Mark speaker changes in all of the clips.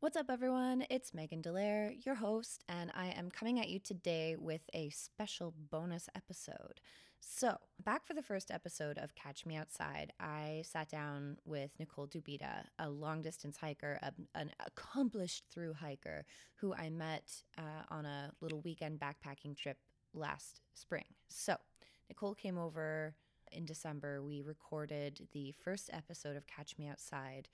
Speaker 1: What's up, everyone? It's Megan Delaire, your host, and I am coming at you today with a special bonus episode. So, back for the first episode of Catch Me Outside, I sat down with Nicole Dubeta, a long distance hiker, a, an accomplished through hiker who I met uh, on a little weekend backpacking trip last spring. So, Nicole came over in December. We recorded the first episode of Catch Me Outside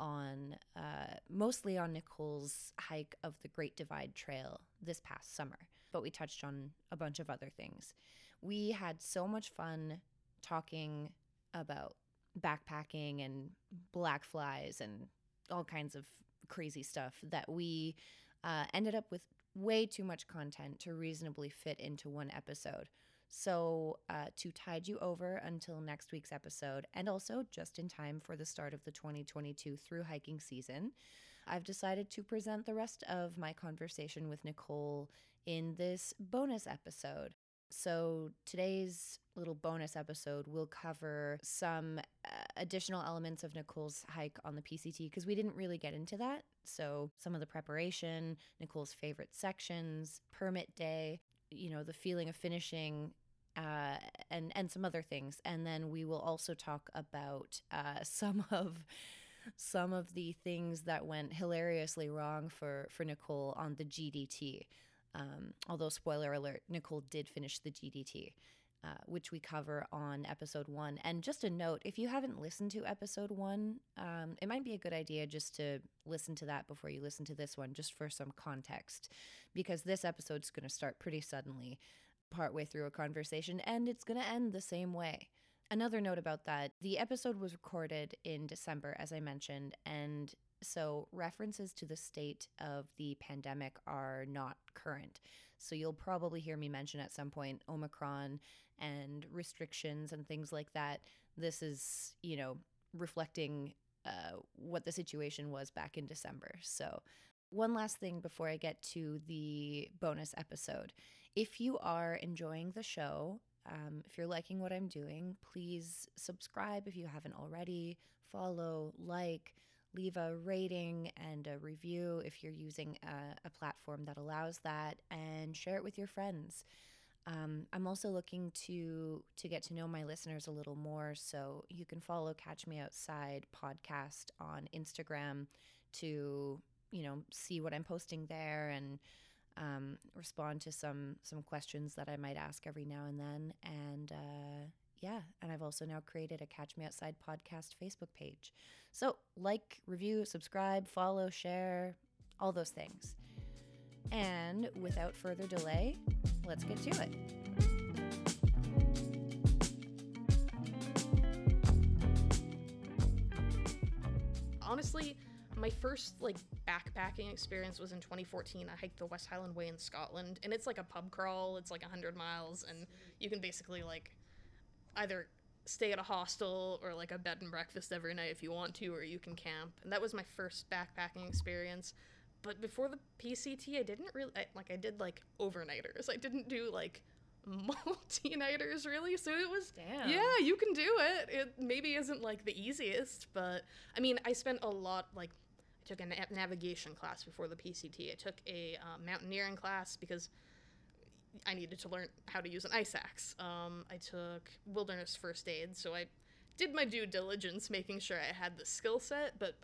Speaker 1: on uh, mostly on Nicole's hike of the Great Divide Trail this past summer, but we touched on a bunch of other things. We had so much fun talking about backpacking and black flies and all kinds of crazy stuff that we uh, ended up with way too much content to reasonably fit into one episode. So, uh, to tide you over until next week's episode, and also just in time for the start of the 2022 through hiking season, I've decided to present the rest of my conversation with Nicole in this bonus episode. So, today's little bonus episode will cover some uh, additional elements of Nicole's hike on the PCT because we didn't really get into that. So, some of the preparation, Nicole's favorite sections, permit day, you know, the feeling of finishing uh, and and some other things, and then we will also talk about uh, some of some of the things that went hilariously wrong for for Nicole on the GDT. Um, although spoiler alert, Nicole did finish the GDT. Uh, which we cover on episode one. And just a note if you haven't listened to episode one, um, it might be a good idea just to listen to that before you listen to this one, just for some context, because this episode's going to start pretty suddenly partway through a conversation, and it's going to end the same way. Another note about that the episode was recorded in December, as I mentioned, and so references to the state of the pandemic are not current. So you'll probably hear me mention at some point Omicron and restrictions and things like that. This is, you know, reflecting uh, what the situation was back in December. So, one last thing before I get to the bonus episode if you are enjoying the show, um, if you're liking what I'm doing, please subscribe if you haven't already, follow, like, leave a rating and a review if you're using a, a platform that allows that, and share it with your friends. Um, I'm also looking to to get to know my listeners a little more, so you can follow Catch Me Outside podcast on Instagram to you know see what I'm posting there and um, respond to some some questions that I might ask every now and then. And uh, yeah, and I've also now created a Catch Me Outside podcast Facebook page. So like, review, subscribe, follow, share, all those things. And without further delay, let's get to it.
Speaker 2: Honestly, my first like backpacking experience was in 2014. I hiked the West Highland Way in Scotland, and it's like a pub crawl. It's like 100 miles, and you can basically like either stay at a hostel or like a bed and breakfast every night if you want to, or you can camp. And that was my first backpacking experience. But before the PCT, I didn't really I, like. I did like overnighters. I didn't do like multi-nighters really so it was
Speaker 1: Damn.
Speaker 2: yeah you can do it it maybe isn't like the easiest but i mean i spent a lot like took a na- navigation class before the PCT. I took a uh, mountaineering class because I needed to learn how to use an ice axe. Um, I took wilderness first aid, so I did my due diligence making sure I had the skill set. But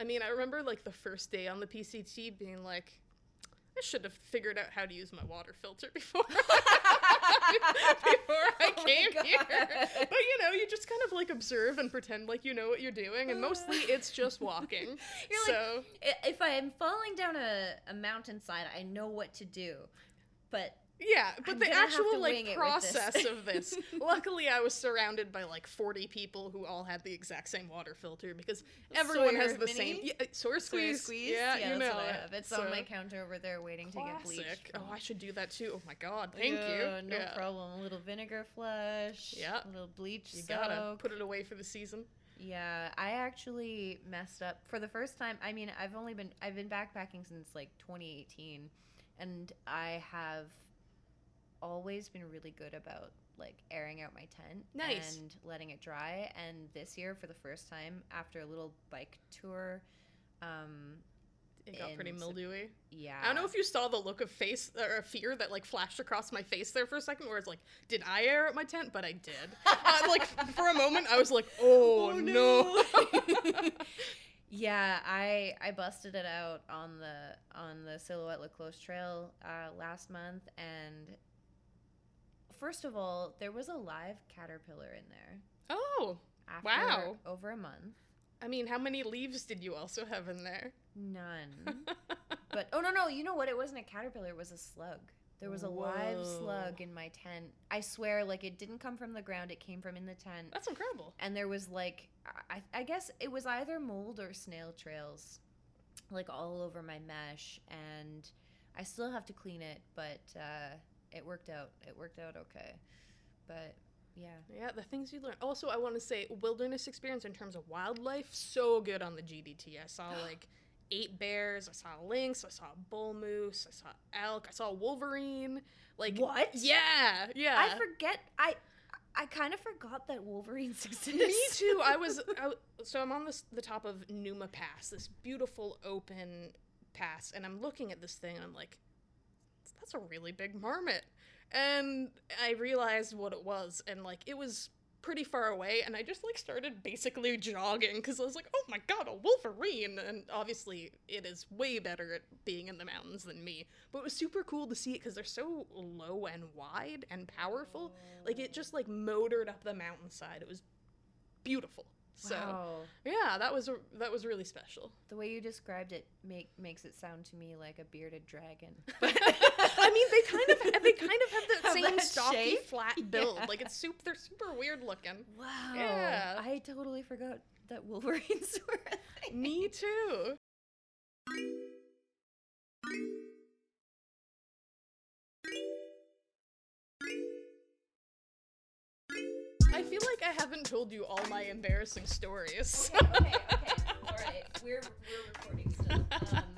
Speaker 2: I mean, I remember like the first day on the PCT being like, I should have figured out how to use my water filter before. before I
Speaker 1: Oh
Speaker 2: came here. But you know, you just kind of like observe and pretend like you know what you're doing, and mostly uh. it's just walking.
Speaker 1: You're
Speaker 2: so
Speaker 1: like, if I am falling down a, a mountainside, I know what to do. But
Speaker 2: yeah, but
Speaker 1: I'm
Speaker 2: the
Speaker 1: gonna have to
Speaker 2: actual like
Speaker 1: with this.
Speaker 2: process of this. Luckily, I was surrounded by like 40 people who all had the exact same water filter because everyone
Speaker 1: Sawyer
Speaker 2: has the
Speaker 1: Mini?
Speaker 2: same yeah, Sawyer
Speaker 1: Squeeze,
Speaker 2: squeeze.
Speaker 1: squeeze.
Speaker 2: Yeah, you
Speaker 1: that's
Speaker 2: know it.
Speaker 1: It's
Speaker 2: So,
Speaker 1: on my counter over there, waiting to get bleached.
Speaker 2: Oh, I should do that too. Oh my god, thank
Speaker 1: Yeah,
Speaker 2: you.
Speaker 1: No
Speaker 2: yeah.
Speaker 1: problem. A little vinegar flush.
Speaker 2: Yeah.
Speaker 1: A little bleach
Speaker 2: You
Speaker 1: soak.
Speaker 2: gotta put it away for the season.
Speaker 1: Yeah, I actually messed up for the first time. I mean, I've only been I've been backpacking since like 2018, and I have always been really good about like airing out my tent
Speaker 2: Nice.
Speaker 1: and letting it dry. And this year, for the first time, after a little bike tour, um, it
Speaker 2: got pretty mildewy.
Speaker 1: Yeah.
Speaker 2: I don't know if you saw the look of face or fear that like flashed across my face there for a second, where it's like, did I air at my tent? But I did. uh, like for a moment, I was like, oh,
Speaker 1: Oh,
Speaker 2: no.
Speaker 1: Yeah, I I busted it out on the on the Silhouette La Cloche Trail uh, last month, and first of all, there was a live caterpillar in there.
Speaker 2: oh,
Speaker 1: After
Speaker 2: Wow.
Speaker 1: Over a month,
Speaker 2: I mean, how many leaves did you also have in there?
Speaker 1: none. but oh no no, you know what? It wasn't a caterpillar. It was a slug. There was a live slug in my tent. I swear, like it didn't come from the ground. It came from in the tent.
Speaker 2: That's incredible.
Speaker 1: and there was like I, I guess it was either mold or snail trails like all over my mesh and i still have to clean it but uh, it worked out it worked out okay but yeah
Speaker 2: Yeah, the things you learn. Also, I want to say wilderness experience in terms of wildlife so good on the GDT. I saw like eight bears, I saw lynx, I saw bull moose, I saw elk, I saw wolverine. Like
Speaker 1: What?
Speaker 2: Yeah, yeah.
Speaker 1: i forget i i kind of forgot that wolverines exist
Speaker 2: Me too. I was I, so I'm on this the top of Numa Pass, this beautiful open pass, and I'm looking at this thing and I'm like, that's a really big marmot. And I realized what it was, and like it was pretty far away, and I just like started basically jogging because I was like, oh my god, a wolverine! And obviously, it is way better at being in the mountains than me. But it was super cool to see it because they're so low and wide and powerful. Like it just like motored up the mountainside. It was beautiful. So
Speaker 1: Wow.
Speaker 2: yeah, that was that was really special.
Speaker 1: the way you described it make makes it sound to me like a bearded dragon
Speaker 2: I mean, they kind of they kind of have that
Speaker 1: Have
Speaker 2: same stocky,
Speaker 1: shape?
Speaker 2: flat build.
Speaker 1: Yeah.
Speaker 2: Like it's super. They're super weird looking.
Speaker 1: wow
Speaker 2: Yeah.
Speaker 1: i totally forgot that wolverines were a thing
Speaker 2: Me too. I feel like I haven't told you all my embarrassing stories.
Speaker 1: okay, okay, okay. All right, we're we're recording still. Um,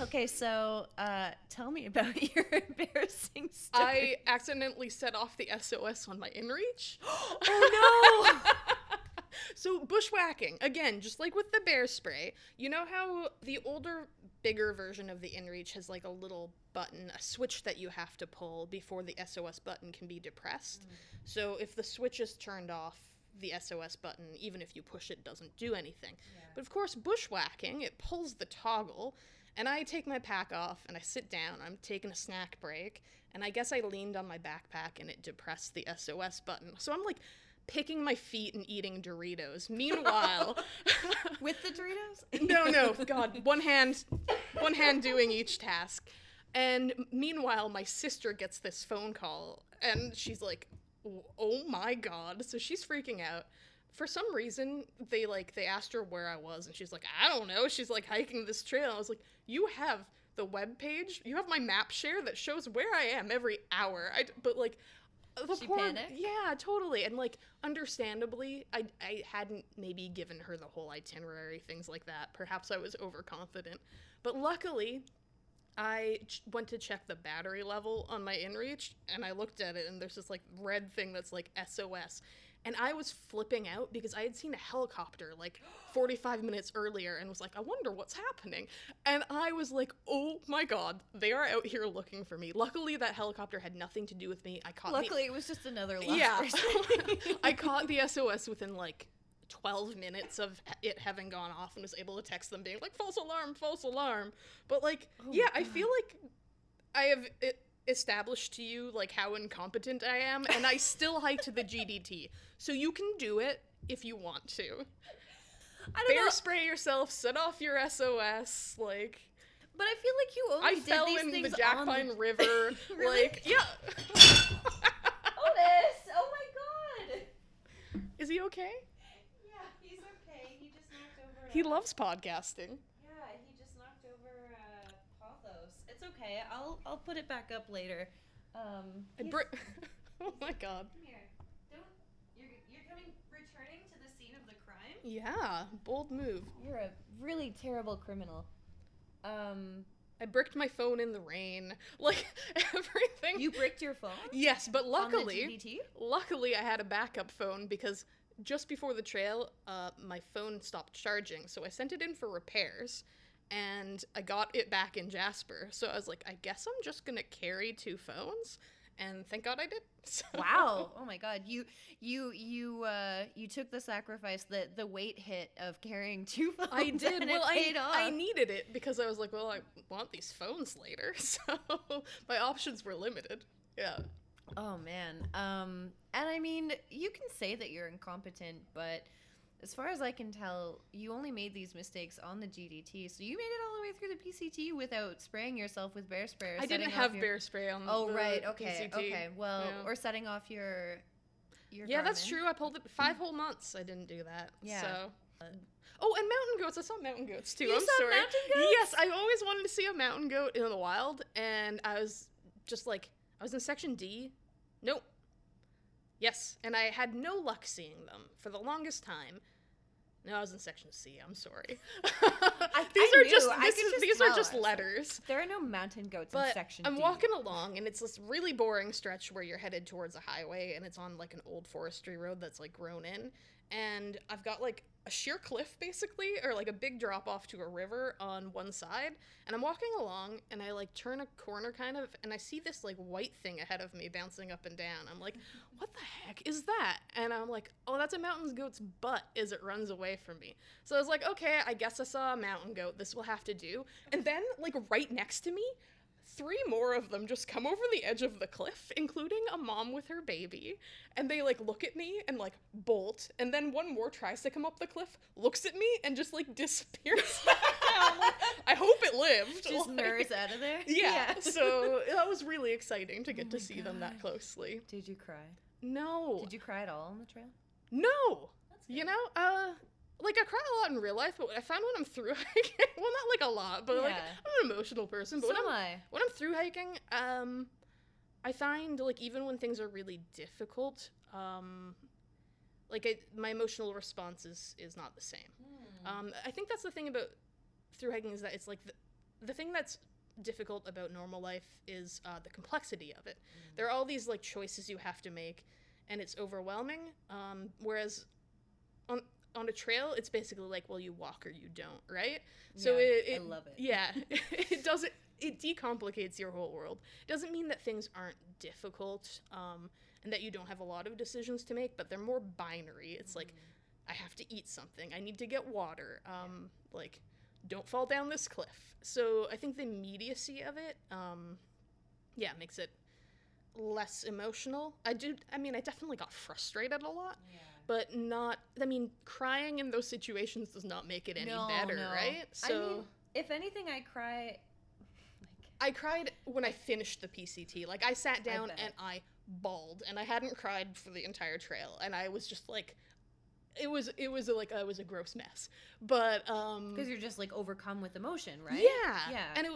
Speaker 1: okay, so uh, tell me about your embarrassing story.
Speaker 2: I accidentally set off the SOS on my InReach.
Speaker 1: oh no!
Speaker 2: so bushwhacking again, just like with the bear spray. You know how the older, bigger version of the InReach has like a little button, a switch that you have to pull before the SOS button can be depressed. So if the switch is turned off, the SOS button, even if you push it, doesn't do anything. But of course, bushwhacking, it pulls the toggle, and I take my pack off and I sit down. I'm taking a snack break, and I guess I leaned on my backpack and it depressed the SOS button. So I'm like picking my feet and eating Doritos. Meanwhile,
Speaker 1: With the Doritos?
Speaker 2: no, no, God, one hand, one hand doing each task. And meanwhile, my sister gets this phone call, and she's like, "Oh my God!" So she's freaking out. For some reason, they like they asked her where I was, and she's like, "I don't know." She's like hiking this trail. I was like, "You have the web page. You have my map share that shows where I am every hour." I but like. The
Speaker 1: She
Speaker 2: poor,
Speaker 1: panicked?
Speaker 2: yeah, totally, and like, understandably, I I hadn't maybe given her the whole itinerary, things like that. Perhaps I was overconfident, but luckily, I ch- went to check the battery level on my InReach, and I looked at it, and there's this like red thing that's like SOS, and I was flipping out because I had seen a helicopter like 45 minutes earlier, and was like, I wonder what's happening, and I was like, oh my god, they are out here looking for me. Luckily, that helicopter had nothing to do with me. I caught the-
Speaker 1: Luckily, it was just another
Speaker 2: yeah. I caught the SOS within like 12 minutes of it having gone off and was able to text them being like false alarm, false alarm. But like,
Speaker 1: Oh,
Speaker 2: yeah, I feel like I have it established to you like how incompetent I am and I still hike to the GDT. So you can do it if you want to.
Speaker 1: I don't
Speaker 2: Bear
Speaker 1: know,
Speaker 2: spray yourself, set off your SOS, like
Speaker 1: but I feel like you only
Speaker 2: I
Speaker 1: did
Speaker 2: fell
Speaker 1: these
Speaker 2: in the
Speaker 1: things
Speaker 2: Jack
Speaker 1: on
Speaker 2: Pine. River,
Speaker 1: Really?
Speaker 2: like yeah.
Speaker 1: Otis! Oh my god!
Speaker 2: Is he okay?
Speaker 1: Yeah, he's okay. He just knocked over.
Speaker 2: He loves podcasting.
Speaker 1: Yeah, he just knocked over uh, Pothos. It's okay. I'll I'll put it back up later. Um,
Speaker 2: I
Speaker 1: he's-
Speaker 2: br- oh my god.
Speaker 1: come here. Don't. You're you're coming returning to the scene of the crime.
Speaker 2: Yeah, bold move.
Speaker 1: You're a really terrible criminal. Um,
Speaker 2: I bricked my phone in the rain. Like everything.
Speaker 1: you bricked your phone.
Speaker 2: Yes, but
Speaker 1: On the
Speaker 2: luckily, luckily I had a backup phone because just before the trail, uh, my phone stopped charging, so I sent it in for repairs. And I got it back in Jasper. So I was like, I guess I'm just gonna carry two phones, and thank God I did. So-
Speaker 1: Wow. Oh my god. You you you uh you took the sacrifice the the weight hit of carrying two phones.
Speaker 2: I did. Well, I,
Speaker 1: off.
Speaker 2: I needed it because I was like, well, I want these phones later, so my options were limited. Yeah.
Speaker 1: Oh man. Um and I mean, you can say that you're incompetent, but as far as I can tell, you only made these mistakes on the GDT. So you made it all the way through the PCT without spraying yourself with bear spray or
Speaker 2: I didn't have
Speaker 1: your-
Speaker 2: bear spray on.
Speaker 1: Oh right. Okay.
Speaker 2: PCT.
Speaker 1: Okay. Well,
Speaker 2: Yeah.
Speaker 1: or setting off your your
Speaker 2: Yeah, that's true. I pulled it five whole months. I didn't do that.
Speaker 1: Yeah.
Speaker 2: So. Oh, and mountain goats. I saw mountain goats too.
Speaker 1: You
Speaker 2: I'm
Speaker 1: saw
Speaker 2: sorry.
Speaker 1: mountain goats?
Speaker 2: Yes, I always wanted to see a mountain goat in the wild, and I was just like, I was in section D. Nope. Yes, and I had no luck seeing them for the longest time. No, I was in section C. I'm sorry. these
Speaker 1: I
Speaker 2: are
Speaker 1: knew.
Speaker 2: just,
Speaker 1: I
Speaker 2: this is-
Speaker 1: just
Speaker 2: these are just
Speaker 1: I
Speaker 2: letters.
Speaker 1: There are no mountain goats in section
Speaker 2: I'm
Speaker 1: D.
Speaker 2: walking along, and it's this really boring stretch where you're headed towards a highway, and it's on like an old forestry road that's like grown in. And I've got like a sheer cliff, basically, or like a big drop off to a river on one side. And I'm walking along, and I like turn a corner kind of, and I see this like white thing ahead of me bouncing up and down. I'm like, what the heck is that? And I'm like, oh, that's a mountain goat's butt as it runs away from me. So I was like, okay, I guess I saw a mountain goat. This will have to do. And then, like, right next to me, three more of them just come over the edge of the cliff, including a mom with her baby. And they, like, look at me and, like, bolt. And then one more tries to come up the cliff, looks at me, and just, like, disappears. Like, I hope it lived.
Speaker 1: Just
Speaker 2: like-
Speaker 1: nurse out of there.
Speaker 2: Yeah. so that was really exciting to get
Speaker 1: Oh
Speaker 2: to
Speaker 1: my
Speaker 2: see them that closely.
Speaker 1: Did you cry?
Speaker 2: No.
Speaker 1: Did you cry at all on the trail?
Speaker 2: No. You know, uh, like I cry a lot in real life, but I found when I'm through hiking, well, not like a lot, but like I'm an emotional person. But
Speaker 1: so
Speaker 2: when
Speaker 1: am
Speaker 2: I'm
Speaker 1: I.
Speaker 2: when I'm through hiking, um, I find like even when things are really difficult, um, like I, my emotional response is is not the same. Um, I think that's the thing about through hiking is that it's like the, the thing that's difficult about normal life is uh, the complexity of it. There are all these like choices you have to make, and it's overwhelming. Um, whereas on on a trail, it's basically like, well, you walk or you don't, right? So
Speaker 1: Yeah,
Speaker 2: it,
Speaker 1: I love it.
Speaker 2: Yeah, it doesn't. It decomplicates your whole world. It doesn't mean that things aren't difficult um, and that you don't have a lot of decisions to make, but they're more binary. It's like, I have to eat something. I need to get water. Um, like, don't fall down this cliff. So I think the immediacy of it, um, yeah, makes it less emotional. I do. I mean, I definitely got frustrated a lot, but not. I mean, crying in those situations does not make it any
Speaker 1: No,
Speaker 2: better,
Speaker 1: no.
Speaker 2: right?
Speaker 1: I mean, if anything, I cry.
Speaker 2: I cried when I finished the PCT. Like I sat down
Speaker 1: bet.
Speaker 2: and I bawled, and I hadn't cried for the entire trail, and I was just like, it was it was like I was a gross mess. But um,
Speaker 1: Because you're just like overcome with emotion, right?
Speaker 2: yeah,
Speaker 1: Yeah.
Speaker 2: and it.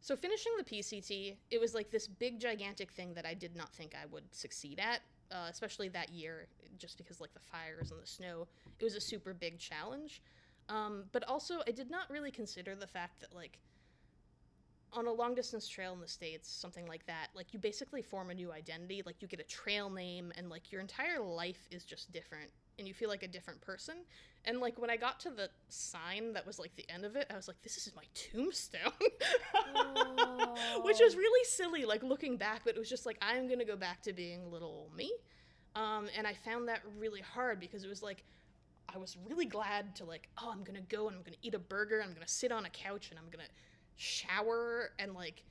Speaker 2: So finishing the PCT, it was like this big gigantic thing that I did not think I would succeed at, uh, especially that year, just because like the fires and the snow. It was a super big challenge, um, but also I did not really consider the fact that like on a long distance trail in the states, something like that, like you basically form a new identity. Like you get a trail name, and like your entire life is just different, and you feel like a different person. And like when I got to the sign that was like the end of it, I was like, this is my tombstone. Which was really silly, like looking back, but it was just like, I'm gonna go back to being little me. Um, and I found that really hard because it was like, I was really glad to like, oh, I'm gonna go and I'm gonna eat a burger, and I'm gonna sit on a couch and I'm gonna shower and like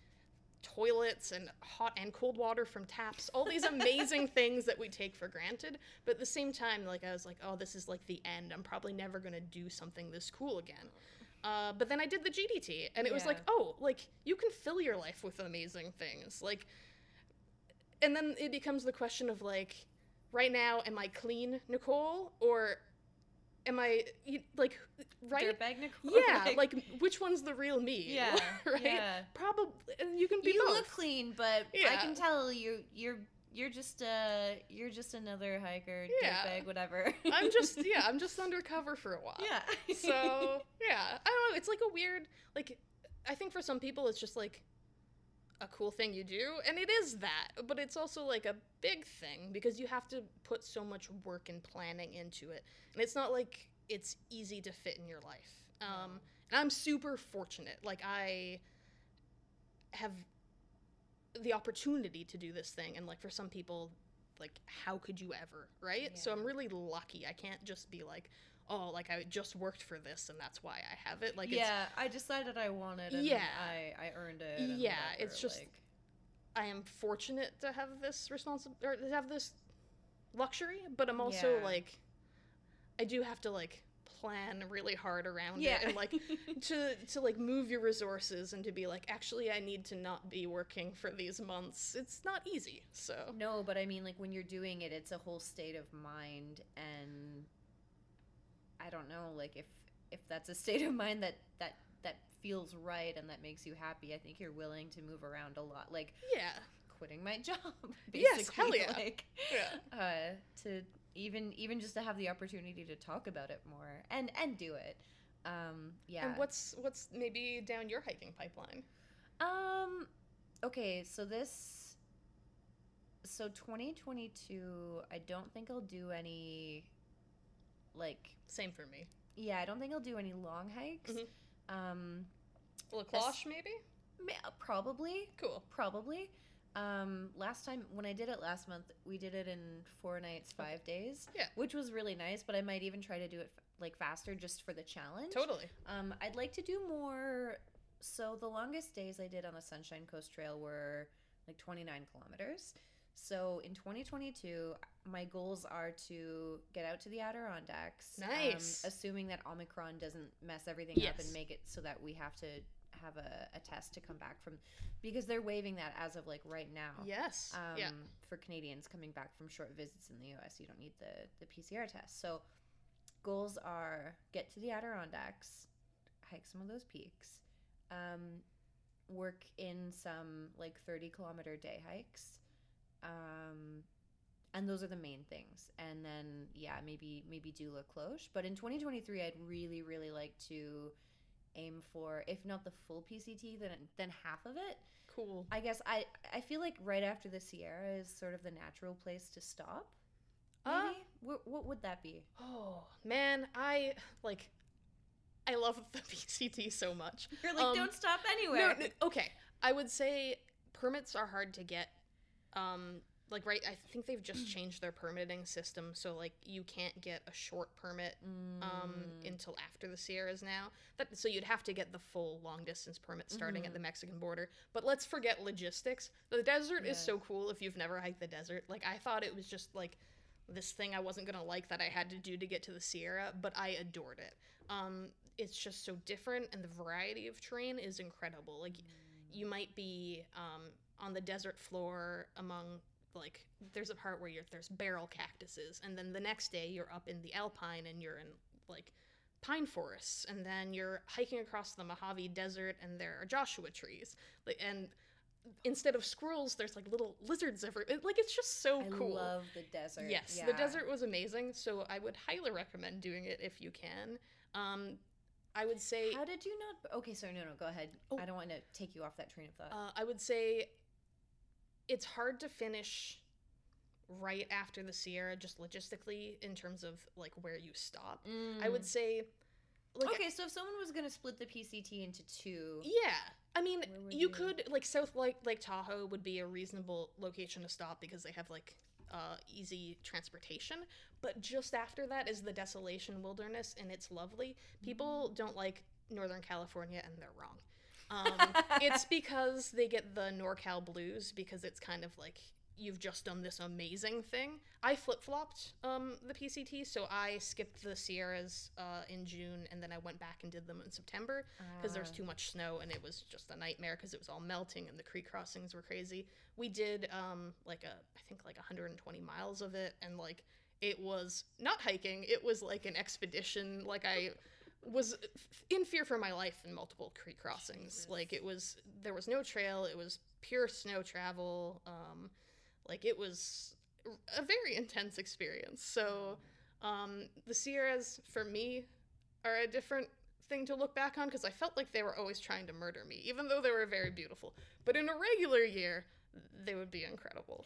Speaker 2: toilets and hot and cold water from taps, all these amazing things that we take for granted. But at the same time, like I was like, oh, this is like the end. I'm probably never gonna do something this cool again. Uh, but then I did the GDT, and it was like, oh, like you can fill your life with amazing things, like. And then it becomes the question of like, right now, am I clean, Nicole, or am I like, right?
Speaker 1: Dirtbag Nicole.
Speaker 2: Yeah, like which one's the real me?
Speaker 1: Yeah,
Speaker 2: right.
Speaker 1: yeah.
Speaker 2: Probably, and you can be
Speaker 1: you
Speaker 2: both.
Speaker 1: look clean, but I can tell you you're you're just uh you're just another hiker,
Speaker 2: Yeah.
Speaker 1: dirtbag, whatever.
Speaker 2: I'm just yeah, I'm just undercover for a while.
Speaker 1: yeah.
Speaker 2: So yeah, I don't know. It's like a weird like. I think for some people it's just like a cool thing you do, and it is that. But it's also like a big thing because you have to put so much work and planning into it, and it's not like it's easy to fit in your life. Um, And I'm super fortunate. Like I have the opportunity to do this thing and like for some people like how could you ever, right? So I'm really lucky. I can't just be like, "Oh, like I just worked for this and that's why I have it." Like it's
Speaker 1: yeah, I decided I wanted it and
Speaker 2: Yeah.
Speaker 1: I, I earned it. and
Speaker 2: Yeah,
Speaker 1: whatever,
Speaker 2: it's just-
Speaker 1: like,
Speaker 2: I am fortunate to have this responsibility or to have this luxury, but I'm also
Speaker 1: Yeah.
Speaker 2: like I do have to like plan really hard around
Speaker 1: yeah,
Speaker 2: it and like to to like move your resources and to be like actually I need to not be working for these months. It's not easy. So
Speaker 1: No, but I mean, like when you're doing it, it's a whole state of mind, and I don't know, like if if that's a state of mind that that that feels right and that makes you happy, I think you're willing to move around a lot, like
Speaker 2: yeah.
Speaker 1: quitting my job. Basically,
Speaker 2: Yes, hell yeah.
Speaker 1: Like,
Speaker 2: Yeah.
Speaker 1: uh, to even even just to have the opportunity to talk about it more and and do it. Um, yeah.
Speaker 2: And what's what's maybe down your hiking pipeline?
Speaker 1: Um okay, so this so 2022 I don't think I'll do any like
Speaker 2: Same for me.
Speaker 1: yeah, I don't think I'll do any long hikes.
Speaker 2: Mhm.
Speaker 1: Um
Speaker 2: La Cloche maybe?
Speaker 1: ma- probably
Speaker 2: Cool.
Speaker 1: probably um last time when I did it last month, we did it in 4 nights, 5 days,
Speaker 2: Yeah.
Speaker 1: which was really nice, but I might even try to do it f- like faster just for the challenge.
Speaker 2: Totally.
Speaker 1: Um, I'd like to do more. So the longest days I did on the Sunshine Coast Trail were like 29 kilometers. So in 2022, my goals are to get out to the Adirondacks. um,
Speaker 2: Nice.
Speaker 1: assuming that Omicron doesn't mess everything up and make it so that we have to have a, a test to come back from, because they're waiving that as of like right now.
Speaker 2: Yes.
Speaker 1: Um,
Speaker 2: yeah.
Speaker 1: For Canadians coming back from short visits in the U.S., you don't need the the PCR test. So, goals are get to the Adirondacks, hike some of those peaks, um, work in some like thirty kilometer day hikes, um, and those are the main things. And then yeah, maybe maybe do La Cloche. But in 2023, I'd really really like to aim for if not the full PCT, then then half of it.
Speaker 2: Cool.
Speaker 1: I guess I I feel like right after the Sierra is sort of the natural place to stop. Maybe
Speaker 2: Uh,
Speaker 1: what, what would that be?
Speaker 2: Oh man, I like. I love the PCT so much.
Speaker 1: You're like,
Speaker 2: Um,
Speaker 1: don't stop
Speaker 2: No,
Speaker 1: anywhere.
Speaker 2: no, okay. I would say permits are hard to get. Um, like right, I think they've just changed their permitting system, so like you can't get a short permit um
Speaker 1: Mm.
Speaker 2: until after the Sierras now. That so you'd have to get the full long distance permit starting
Speaker 1: Mm-hmm.
Speaker 2: at the Mexican border. But let's forget logistics. The desert is so cool if you've never hiked the desert. Like I thought it was just like this thing I wasn't gonna like that I had to do to get to the Sierra, but I adored it. Um, it's just so different, and the variety of terrain is incredible. Like you might be um, on the desert floor among like there's a part where you're there's barrel cactuses, and then the next day you're up in the alpine and you're in like pine forests, and then you're hiking across the Mojave Desert, and there are Joshua trees, like and instead of squirrels, there's like little lizards every. it- Like it's just so
Speaker 1: I
Speaker 2: cool.
Speaker 1: love the desert.
Speaker 2: Yes,
Speaker 1: yeah.
Speaker 2: the desert was amazing, so I would highly recommend doing it if you can. Um, I would say
Speaker 1: How did you not? Okay, sorry, no, no, go ahead.
Speaker 2: Oh.
Speaker 1: I don't want to take you off that train of thought.
Speaker 2: uh, I would say it's hard to finish right after the Sierra, just logistically in terms of like where you stop. I would
Speaker 1: Mm.
Speaker 2: say, like,
Speaker 1: okay, so if someone was gonna split the PCT into two,
Speaker 2: Yeah, I mean, you could like South Lake Lake Tahoe would be a reasonable location to stop because they have like uh, easy transportation. But just after that is the Desolation Wilderness, and it's lovely. People don't like Northern California, and they're wrong. Um, it's because they get the NorCal blues because it's kind of like you've just done this amazing thing. I flip flopped um, the PCT, so I skipped the Sierras uh, in June, and then I went back and did them in September because there was
Speaker 1: Ah.
Speaker 2: too much snow and it was just a nightmare because it was all melting and the creek crossings were crazy. We did um like a I think like 120 miles of it and like it was not hiking, it was like an expedition. Like I was in fear for my life in multiple creek crossings.
Speaker 1: Jesus.
Speaker 2: Like it was there was no trail, it was pure snow travel. Um like it was a very intense experience. So um the Sierras for me are a different thing to look back on because I felt like they were always trying to murder me, even though they were very beautiful. But in a regular year, they would be incredible.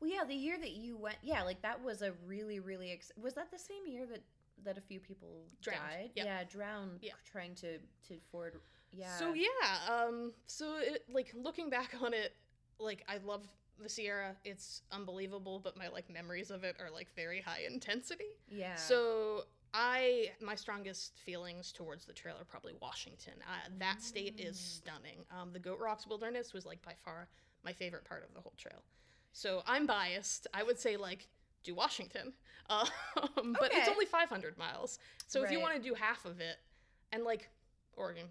Speaker 1: Well, yeah, the year that you went, yeah, like that was a really, really. Ex- was that the same year that that a few people
Speaker 2: Drowned,
Speaker 1: died.
Speaker 2: yeah.
Speaker 1: Yeah, drowned
Speaker 2: Yeah.
Speaker 1: trying to to ford. Yeah.
Speaker 2: So yeah, um, so it, like looking back on it, like I love the Sierra. It's unbelievable, but my like memories of it are like very high intensity.
Speaker 1: Yeah.
Speaker 2: So I my strongest feelings towards the trail are probably Washington. Uh, that state is
Speaker 1: Mm.
Speaker 2: stunning. Um, the Goat Rocks Wilderness was like by far my favorite part of the whole trail. So I'm biased. I would say like do Washington, um, but it's only 500 miles. So if you want to do half of it, and like Oregon,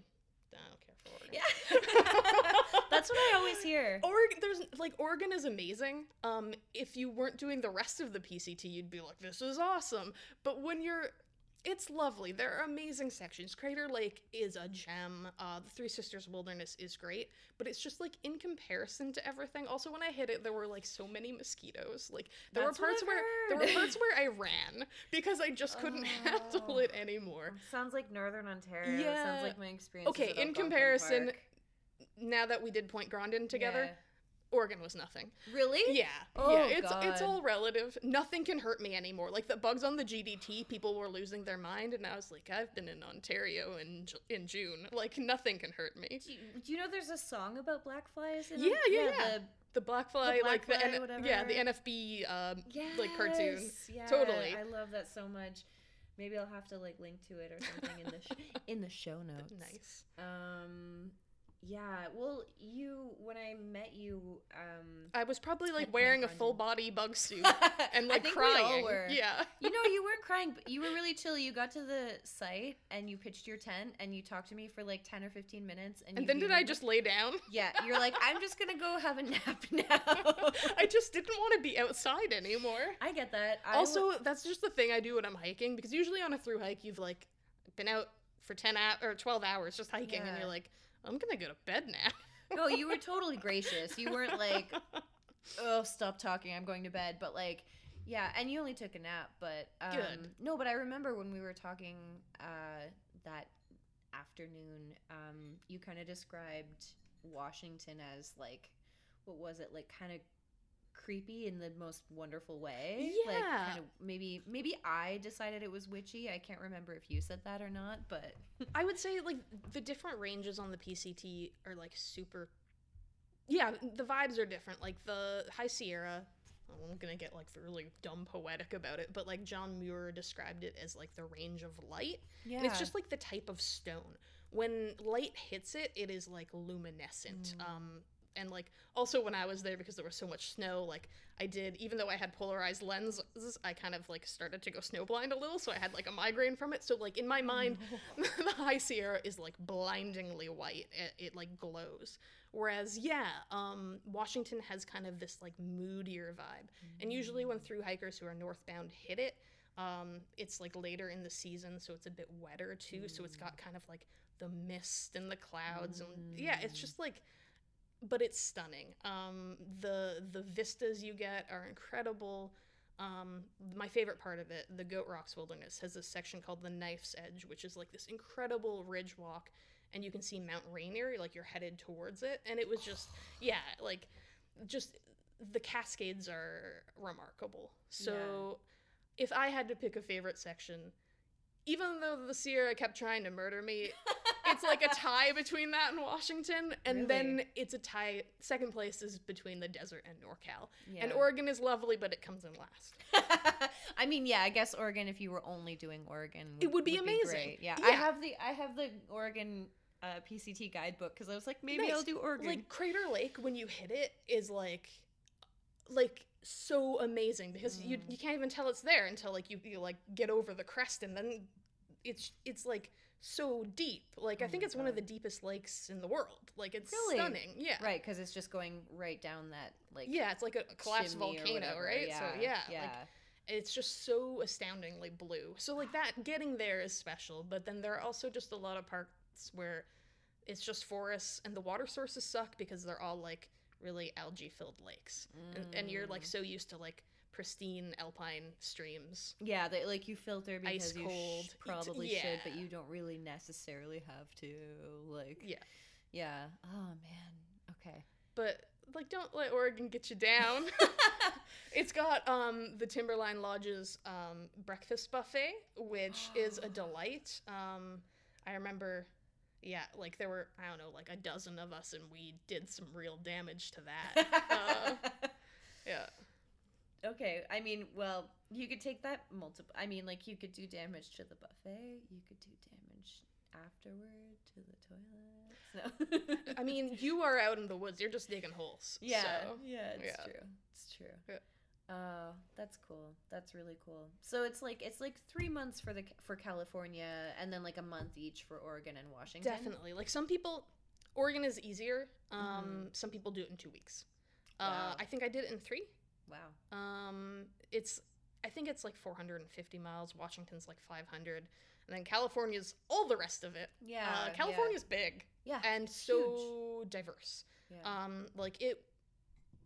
Speaker 2: I don't care for Oregon.
Speaker 1: Yeah. That's what I always hear.
Speaker 2: Oregon, there's like Oregon is amazing. Um, if you weren't doing the rest of the PCT, you'd be like, this is awesome. But when you're, it's lovely. There are amazing sections. Crater Lake is a gem. Uh, the Three Sisters Wilderness is great, but it's just like in comparison to everything. Also, when I hit it, there were like so many mosquitoes. Like there
Speaker 1: That's
Speaker 2: were parts where there were parts where I ran because I just couldn't handle
Speaker 1: Oh.
Speaker 2: it anymore.
Speaker 1: Sounds like Northern Ontario.
Speaker 2: Yeah.
Speaker 1: Sounds like my experience.
Speaker 2: Okay, in comparison, Now that we did Point Grondine together, Oregon was nothing.
Speaker 1: Really?
Speaker 2: Yeah,
Speaker 1: Oh,
Speaker 2: yeah, it's it's all relative. Nothing can hurt me anymore. Like the bugs on the GDT, people were losing their mind, and I was like, I've been in Ontario in in June. Like nothing can hurt me.
Speaker 1: Do you, do you know there's a song about black flies? In
Speaker 2: Yeah, yeah, yeah.
Speaker 1: The,
Speaker 2: The black fly,
Speaker 1: black
Speaker 2: like the
Speaker 1: fly,
Speaker 2: N-
Speaker 1: whatever.
Speaker 2: yeah, the NFB, um,
Speaker 1: yes,
Speaker 2: like cartoon.
Speaker 1: Yeah,
Speaker 2: Totally.
Speaker 1: I love that so much. Maybe I'll have to like link to it or something in the sh- in the show notes.
Speaker 2: Nice.
Speaker 1: Um, yeah. Well, you when I met you, um,
Speaker 2: I was probably like wearing a full body bug suit and
Speaker 1: I
Speaker 2: like
Speaker 1: think we all
Speaker 2: crying.
Speaker 1: were.
Speaker 2: Yeah.
Speaker 1: you know, you weren't crying, but you were really chill. You got to the site and you pitched your tent and you talked to me for like ten or fifteen minutes. And,
Speaker 2: And then did I just lay down?
Speaker 1: Yeah, you're like, I'm just gonna go have a nap now.
Speaker 2: I just didn't want to be outside anymore.
Speaker 1: I get that. I
Speaker 2: also,
Speaker 1: w-
Speaker 2: that's just the thing I do when I'm hiking because usually on a through hike, you've like been out for 10 hours or 12 hours just hiking and you're like, I'm gonna go to bed now.
Speaker 1: no, you were totally gracious. You weren't like, oh, stop talking. I'm going to bed. But like, yeah, and you only took a nap. But um,
Speaker 2: Good.
Speaker 1: No, but I remember when we were talking uh, that afternoon. Um, you kind of described Washington as like, what was it? Like, kind of creepy in the most wonderful way. Like,
Speaker 2: Yeah.
Speaker 1: kind of maybe maybe I decided it was witchy. I can't remember if you said that or not, but
Speaker 2: I would say like the different ranges on the PCT are like super. Yeah, the vibes are different. Like the High Sierra, I'm gonna get like really dumb poetic about it, but like John Muir described it as like the range of light.
Speaker 1: yeah,
Speaker 2: And it's just like the type of stone. When light hits it, it is like luminescent.
Speaker 1: Mm.
Speaker 2: Um, and like also when I was there because there was so much snow, like I did, even though I had polarized lenses, I kind of like started to go snowblind a little, so I had like a migraine from it. So like in my mind, the High Sierra is like blindingly white. It, it like glows. Whereas yeah, um, Washington has kind of this like moodier vibe. And usually when through hikers who are northbound hit it, um, it's like later in the season, so it's a bit wetter too. So it's got kind of like the mist and the clouds, and yeah, it's just like, but it's stunning. Um, the the vistas you get are incredible. Um, my favorite part of it, the Goat Rocks Wilderness, has this section called the Knife's Edge, which is like this incredible ridge walk, and you can see Mount Rainier, like you're headed towards it, and it was just, yeah, like, just the cascades are remarkable. So, if I had to pick a favorite section, even though the Sierra kept trying to murder me, it's like a tie between that and Washington, and then it's a tie. Second place is between the desert and NorCal, and Oregon is lovely, but it comes in last.
Speaker 1: I mean, yeah, I guess Oregon. If you were only doing Oregon,
Speaker 2: It would be amazing.
Speaker 1: great. Yeah. I have the I have the Oregon uh, PCT guidebook because I was like, maybe I'll do Oregon.
Speaker 2: Like Crater Lake, when you hit it, is like, like so amazing because you
Speaker 1: Mm.
Speaker 2: you can't even tell it's there until like you, you like get over the crest, and then it's it's like so deep. Like I
Speaker 1: Oh
Speaker 2: think it's one of the deepest lakes in the world. Like it's
Speaker 1: Really?
Speaker 2: stunning. Yeah.
Speaker 1: right, because it's just going right down that like
Speaker 2: Yeah, it's like a, a collapsed volcano, right?
Speaker 1: Yeah,
Speaker 2: So yeah,
Speaker 1: yeah.
Speaker 2: like it's just so astoundingly blue. So like that getting there is special, but then there are also just a lot of parts where it's just forests and the water sources suck because they're all like really algae filled lakes. And, and you're like
Speaker 1: Mm.
Speaker 2: so used to like pristine alpine streams.
Speaker 1: Yeah, they like you filter
Speaker 2: Ice
Speaker 1: because you
Speaker 2: cold.
Speaker 1: sh- probably should, but you don't really necessarily have to. Like,
Speaker 2: Yeah.
Speaker 1: yeah. Oh man. Okay.
Speaker 2: But like don't let Oregon get you down. it's got um the Timberline Lodge's um breakfast buffet, which is a delight. Um I remember yeah, like there were I don't know, like a dozen of us and we did some real damage to that. uh, yeah.
Speaker 1: Okay, I mean, well, you could take that multiple. I mean, like you could do damage to the buffet. You could do damage afterward to the toilets. No.
Speaker 2: I mean, you are out in the woods. You're just digging holes.
Speaker 1: yeah,
Speaker 2: so-
Speaker 1: yeah, it's
Speaker 2: yeah.
Speaker 1: true. It's true.
Speaker 2: Yeah.
Speaker 1: Oh, that's cool. That's really cool. So it's like it's like three months for the for California, and then like a month each for Oregon and Washington.
Speaker 2: Definitely. Like some people, Oregon is easier. Um, Some people do it in two weeks. Uh,
Speaker 1: Mm-hmm. Wow.
Speaker 2: I think I did it in three.
Speaker 1: Wow.
Speaker 2: Um, it's I think it's like 450 miles. Washington's like 500, and then California's all the rest of it.
Speaker 1: Yeah.
Speaker 2: uh, California's big
Speaker 1: Yeah.
Speaker 2: and so diverse.
Speaker 1: Yeah.
Speaker 2: Um, like it,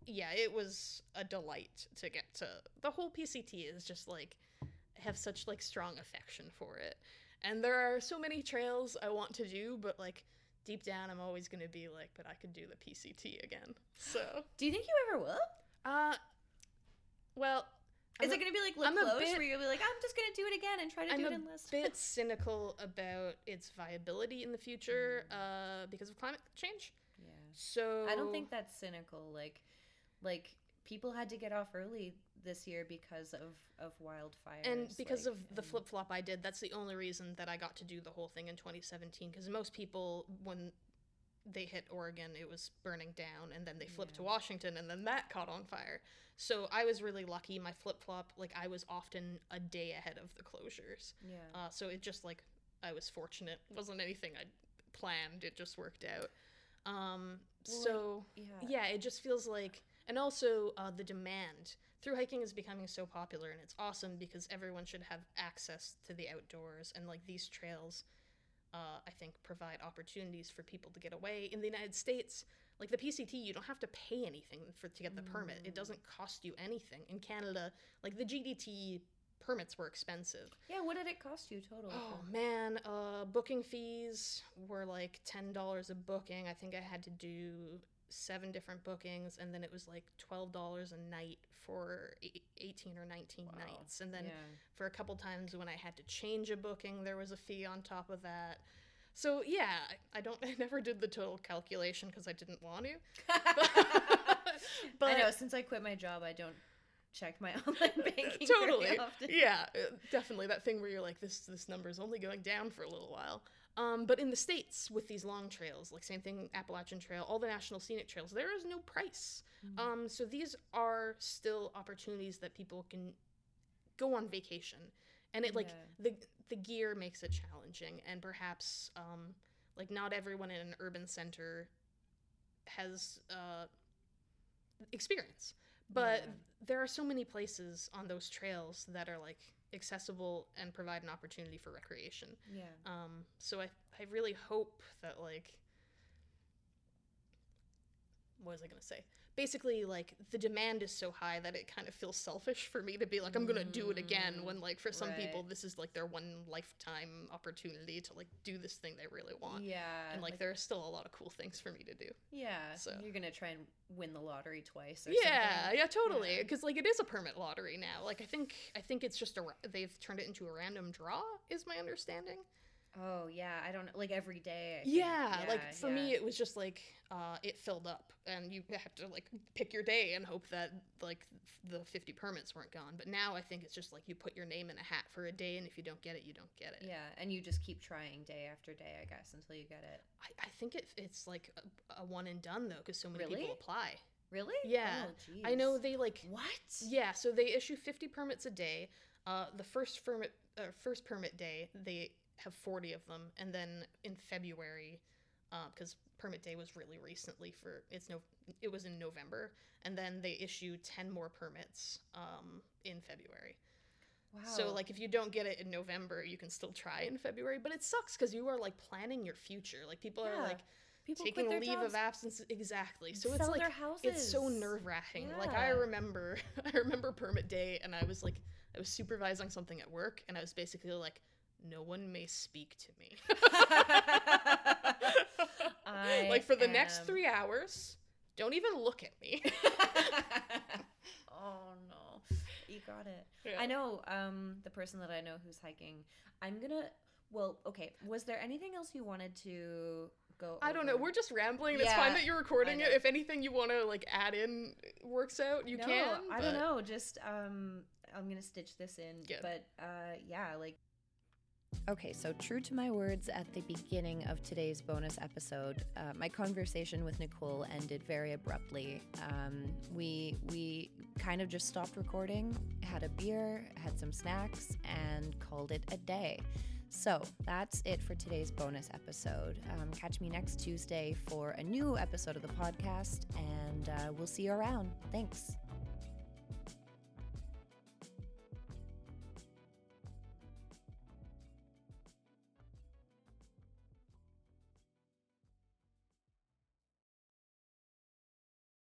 Speaker 2: yeah, it was a delight to get to. The whole PCT is just like have such like strong affection for it, and there are so many trails I want to do, but like deep down, I'm always gonna be like, but I could do the PCT again. So,
Speaker 1: do you think you ever will?
Speaker 2: uh, well,
Speaker 1: Is
Speaker 2: I'm
Speaker 1: it going to be like
Speaker 2: I'm a
Speaker 1: Cloche,
Speaker 2: bit-
Speaker 1: where you'll be like, I'm just going to do it again and try to
Speaker 2: I'm
Speaker 1: do
Speaker 2: a
Speaker 1: it in less
Speaker 2: bit cynical about its viability in the future uh, because of climate change.
Speaker 1: Yeah.
Speaker 2: So
Speaker 1: I don't think that's cynical. Like, like people had to get off early this year because of of wildfires.
Speaker 2: and because
Speaker 1: like,
Speaker 2: of the flip flop I did, that's the only reason that I got to do the whole thing in 2017. Because most people, when they hit Oregon, it was burning down, and then they flipped to Washington, and then that caught on fire. So I was really lucky. My flip flop, like I was often a day ahead of the closures.
Speaker 1: Yeah.
Speaker 2: Uh, so it just like I was fortunate. It wasn't anything I planned. It just worked out. Um,
Speaker 1: Well,
Speaker 2: so
Speaker 1: yeah.
Speaker 2: yeah, it just feels like, and also uh, the demand through hiking is becoming so popular, and it's awesome because everyone should have access to the outdoors, and like these trails, uh, I think provide opportunities for people to get away. In the United States, like the PCT, you don't have to pay anything for to get the permit. It doesn't cost you anything. In Canada, like the GDT permits were expensive.
Speaker 1: Yeah. What did it cost you total?
Speaker 2: Oh man, uh, booking fees were like ten dollars a booking. I think I had to do seven different bookings, and then it was like twelve dollars a night for 18 or nineteen
Speaker 1: Wow.
Speaker 2: nights. And then
Speaker 1: yeah.
Speaker 2: for a couple times when I had to change a booking, there was a fee on top of that. So yeah, I- don't. I never did the total calculation because I didn't want to.
Speaker 1: But I know. Since I quit my job, I don't check my online banking
Speaker 2: totally yeah uh, definitely that thing where you're like this this number is only going down for a little while um, but in the states with these long trails like same thing appalachian trail all the national scenic trails there is no price
Speaker 1: Mm.
Speaker 2: um, so these are still opportunities that people can go on vacation and it like
Speaker 1: Yeah.
Speaker 2: the the gear makes it challenging and perhaps um, like not everyone in an urban center has uh, experience but
Speaker 1: Yeah.
Speaker 2: there are so many places on those trails that are like accessible and provide an opportunity for recreation
Speaker 1: Yeah.
Speaker 2: um, so I, I really hope that like what was I gonna say? Basically, like the demand is so high that it kind of feels selfish for me to be like, I'm gonna do it again.
Speaker 1: Mm,
Speaker 2: When like for some people, this is like their one lifetime opportunity to like do this thing they really want.
Speaker 1: Yeah.
Speaker 2: And like, there are still a lot of cool things for me to do.
Speaker 1: yeah.
Speaker 2: so-
Speaker 1: you're gonna try and win the lottery twice. Or
Speaker 2: Yeah,
Speaker 1: something.
Speaker 2: yeah, totally.
Speaker 1: Yeah.
Speaker 2: Because like it is a permit lottery now. Like I think I think it's just a they've turned it into a random draw. Is my understanding.
Speaker 1: Oh yeah. I don't know. Like every day. Think.
Speaker 2: Yeah, like for me, it was just like uh, it filled up, and you had to like pick your day and hope that like the fifty permits weren't gone. But now I think it's just like you put your name in a hat for a day, and if you don't get it, you don't get it.
Speaker 1: Yeah, and you just keep trying day after day, I guess, until you get it.
Speaker 2: I, I think it, it's like a, a one and done though, because so many
Speaker 1: Really?
Speaker 2: people apply.
Speaker 1: Really?
Speaker 2: Yeah.
Speaker 1: Oh,
Speaker 2: I know they like
Speaker 1: What?
Speaker 2: Yeah, so they issue 50 permits a day. Uh, the first permit, uh, first permit day, they have 40 of them, and then in February, because permit day was really recently for it's no, it was in November, and then they issue 10 more permits um, in February.
Speaker 1: Wow.
Speaker 2: So like if you don't get it in November, you can still try in February, but it sucks because you are like planning your future. Like people are like
Speaker 1: people
Speaker 2: taking leave
Speaker 1: jobs,
Speaker 2: of absence exactly. So
Speaker 1: sell
Speaker 2: it's like it's so nerve wracking. Like I remember, I remember permit day, and I was like, I was supervising something at work, and I was basically like, no one may speak to me. Like for the next three hours, Don't even look at me.
Speaker 3: oh no, you got it.
Speaker 2: Yeah.
Speaker 3: I know um, the person that I know who's hiking. I'm gonna. Well, okay. Was there anything else you wanted to go?
Speaker 2: I don't know. We're just rambling. and It's fine that you're recording it. If anything you want to like add in works out, you
Speaker 3: no,
Speaker 2: can.
Speaker 3: I don't know. Just um, I'm gonna stitch this in. But uh, yeah, like
Speaker 1: Okay, so true to my words at the beginning of today's bonus episode, uh, my conversation with Nicole ended very abruptly. Um, we we kind of just stopped recording, had a beer, had some snacks, and called it a day. So that's it for today's bonus episode. Um, catch me next Tuesday for a new episode of the podcast, and uh, we'll see you around. Thanks.